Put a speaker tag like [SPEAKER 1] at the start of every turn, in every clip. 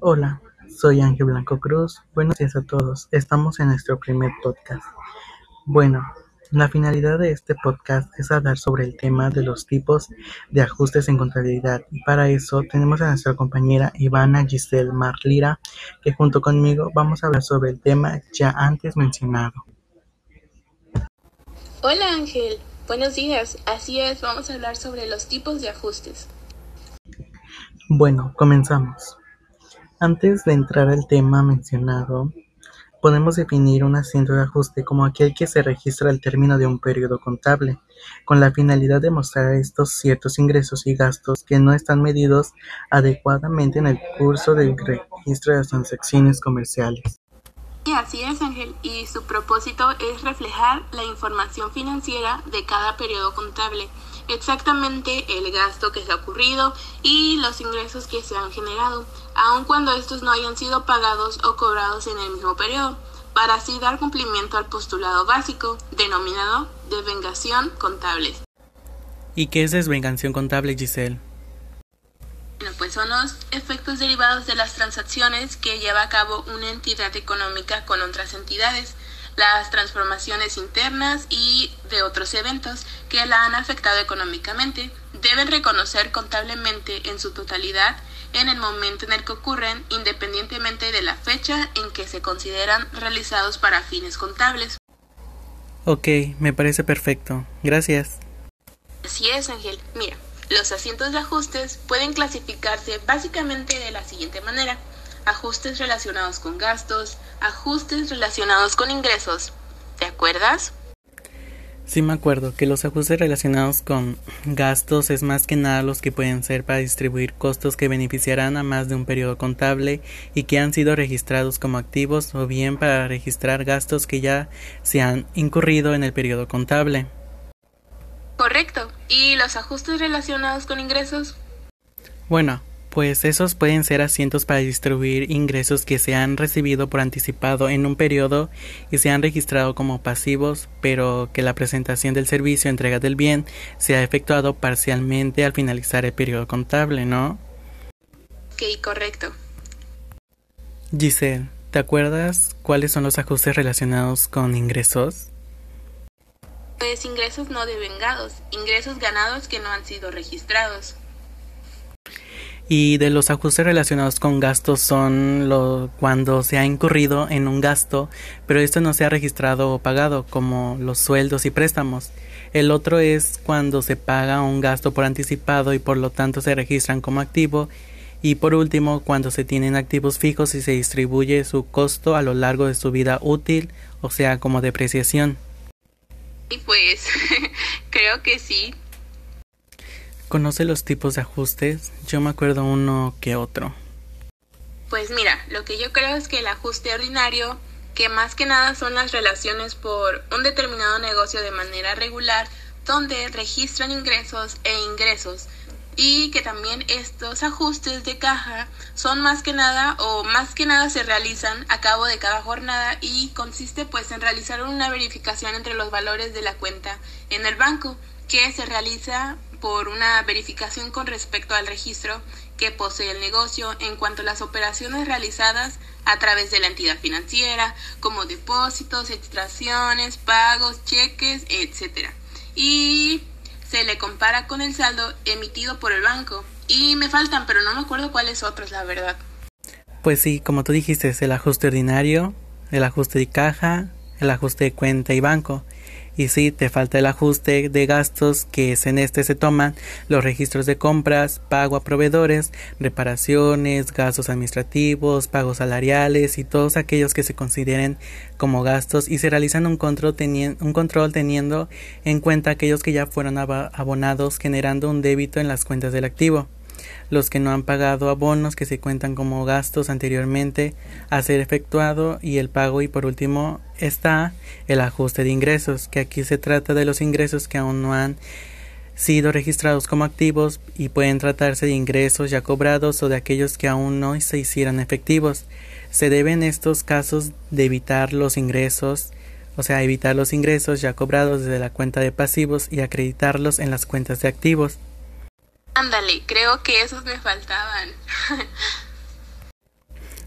[SPEAKER 1] Hola, soy Ángel Blanco Cruz. Buenos días a todos. Estamos en nuestro primer podcast. Bueno, la finalidad de este podcast es hablar sobre el tema de los tipos de ajustes en contabilidad. Y para eso tenemos a nuestra compañera Ivana Giselle Marlira, que junto conmigo vamos a hablar sobre el tema ya antes mencionado.
[SPEAKER 2] Hola Ángel, buenos días. Así es, vamos a hablar sobre los tipos de ajustes.
[SPEAKER 1] Bueno, comenzamos. Antes de entrar al tema mencionado, podemos definir un asiento de ajuste como aquel que se registra al término de un periodo contable, con la finalidad de mostrar estos ciertos ingresos y gastos que no están medidos adecuadamente en el curso del registro de las transacciones comerciales.
[SPEAKER 2] Y así es, Ángel, y su propósito es reflejar la información financiera de cada periodo contable exactamente el gasto que se ha ocurrido y los ingresos que se han generado, aun cuando estos no hayan sido pagados o cobrados en el mismo periodo, para así dar cumplimiento al postulado básico denominado desvengación contable.
[SPEAKER 1] ¿Y qué es desvengación contable, Giselle?
[SPEAKER 2] Bueno, pues son los efectos derivados de las transacciones que lleva a cabo una entidad económica con otras entidades las transformaciones internas y de otros eventos que la han afectado económicamente. Deben reconocer contablemente en su totalidad en el momento en el que ocurren, independientemente de la fecha en que se consideran realizados para fines contables.
[SPEAKER 1] Ok, me parece perfecto. Gracias.
[SPEAKER 2] Así es, Ángel. Mira, los asientos de ajustes pueden clasificarse básicamente de la siguiente manera ajustes relacionados con gastos, ajustes relacionados con ingresos. ¿Te acuerdas?
[SPEAKER 1] Sí me acuerdo que los ajustes relacionados con gastos es más que nada los que pueden ser para distribuir costos que beneficiarán a más de un periodo contable y que han sido registrados como activos o bien para registrar gastos que ya se han incurrido en el periodo contable.
[SPEAKER 2] Correcto. ¿Y los ajustes relacionados con ingresos?
[SPEAKER 1] Bueno, pues esos pueden ser asientos para distribuir ingresos que se han recibido por anticipado en un periodo y se han registrado como pasivos, pero que la presentación del servicio entrega del bien se ha efectuado parcialmente al finalizar el periodo contable, ¿no?
[SPEAKER 2] Ok, correcto.
[SPEAKER 1] Giselle, ¿te acuerdas cuáles son los ajustes relacionados con ingresos?
[SPEAKER 2] Pues ingresos no devengados, ingresos ganados que no han sido registrados.
[SPEAKER 1] Y de los ajustes relacionados con gastos son lo, cuando se ha incurrido en un gasto, pero esto no se ha registrado o pagado, como los sueldos y préstamos. El otro es cuando se paga un gasto por anticipado y por lo tanto se registran como activo. Y por último, cuando se tienen activos fijos y se distribuye su costo a lo largo de su vida útil, o sea, como depreciación.
[SPEAKER 2] Y pues creo que sí,
[SPEAKER 1] ¿Conoce los tipos de ajustes? Yo me acuerdo uno que otro.
[SPEAKER 2] Pues mira, lo que yo creo es que el ajuste ordinario, que más que nada son las relaciones por un determinado negocio de manera regular, donde registran ingresos e ingresos, y que también estos ajustes de caja son más que nada o más que nada se realizan a cabo de cada jornada y consiste pues en realizar una verificación entre los valores de la cuenta en el banco que se realiza por una verificación con respecto al registro que posee el negocio en cuanto a las operaciones realizadas a través de la entidad financiera, como depósitos, extracciones, pagos, cheques, etc. Y se le compara con el saldo emitido por el banco. Y me faltan, pero no me acuerdo cuáles otros, la verdad.
[SPEAKER 1] Pues sí, como tú dijiste, es el ajuste ordinario, el ajuste de caja, el ajuste de cuenta y banco y si te falta el ajuste de gastos que es en este se toman los registros de compras, pago a proveedores, reparaciones, gastos administrativos, pagos salariales y todos aquellos que se consideren como gastos y se realizan un control, un control teniendo en cuenta aquellos que ya fueron abonados generando un débito en las cuentas del activo los que no han pagado abonos que se cuentan como gastos anteriormente a ser efectuado y el pago y por último está el ajuste de ingresos que aquí se trata de los ingresos que aún no han sido registrados como activos y pueden tratarse de ingresos ya cobrados o de aquellos que aún no se hicieran efectivos. Se debe en estos casos de evitar los ingresos, o sea, evitar los ingresos ya cobrados desde la cuenta de pasivos y acreditarlos en las cuentas de activos.
[SPEAKER 2] Ándale, creo que esos me faltaban.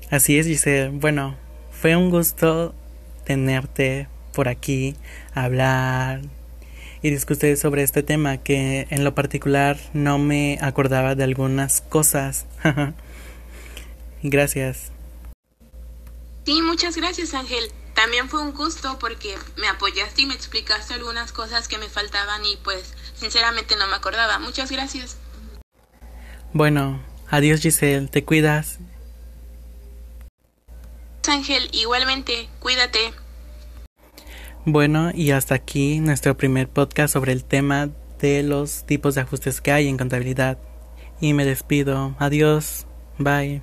[SPEAKER 1] Así es, Giselle. Bueno, fue un gusto tenerte por aquí, hablar y discutir sobre este tema que en lo particular no me acordaba de algunas cosas. gracias.
[SPEAKER 2] Sí, muchas gracias Ángel. También fue un gusto porque me apoyaste y me explicaste algunas cosas que me faltaban y pues sinceramente no me acordaba. Muchas gracias.
[SPEAKER 1] Bueno, adiós Giselle, te cuidas.
[SPEAKER 2] Ángel, igualmente, cuídate.
[SPEAKER 1] Bueno, y hasta aquí nuestro primer podcast sobre el tema de los tipos de ajustes que hay en contabilidad. Y me despido. Adiós. Bye.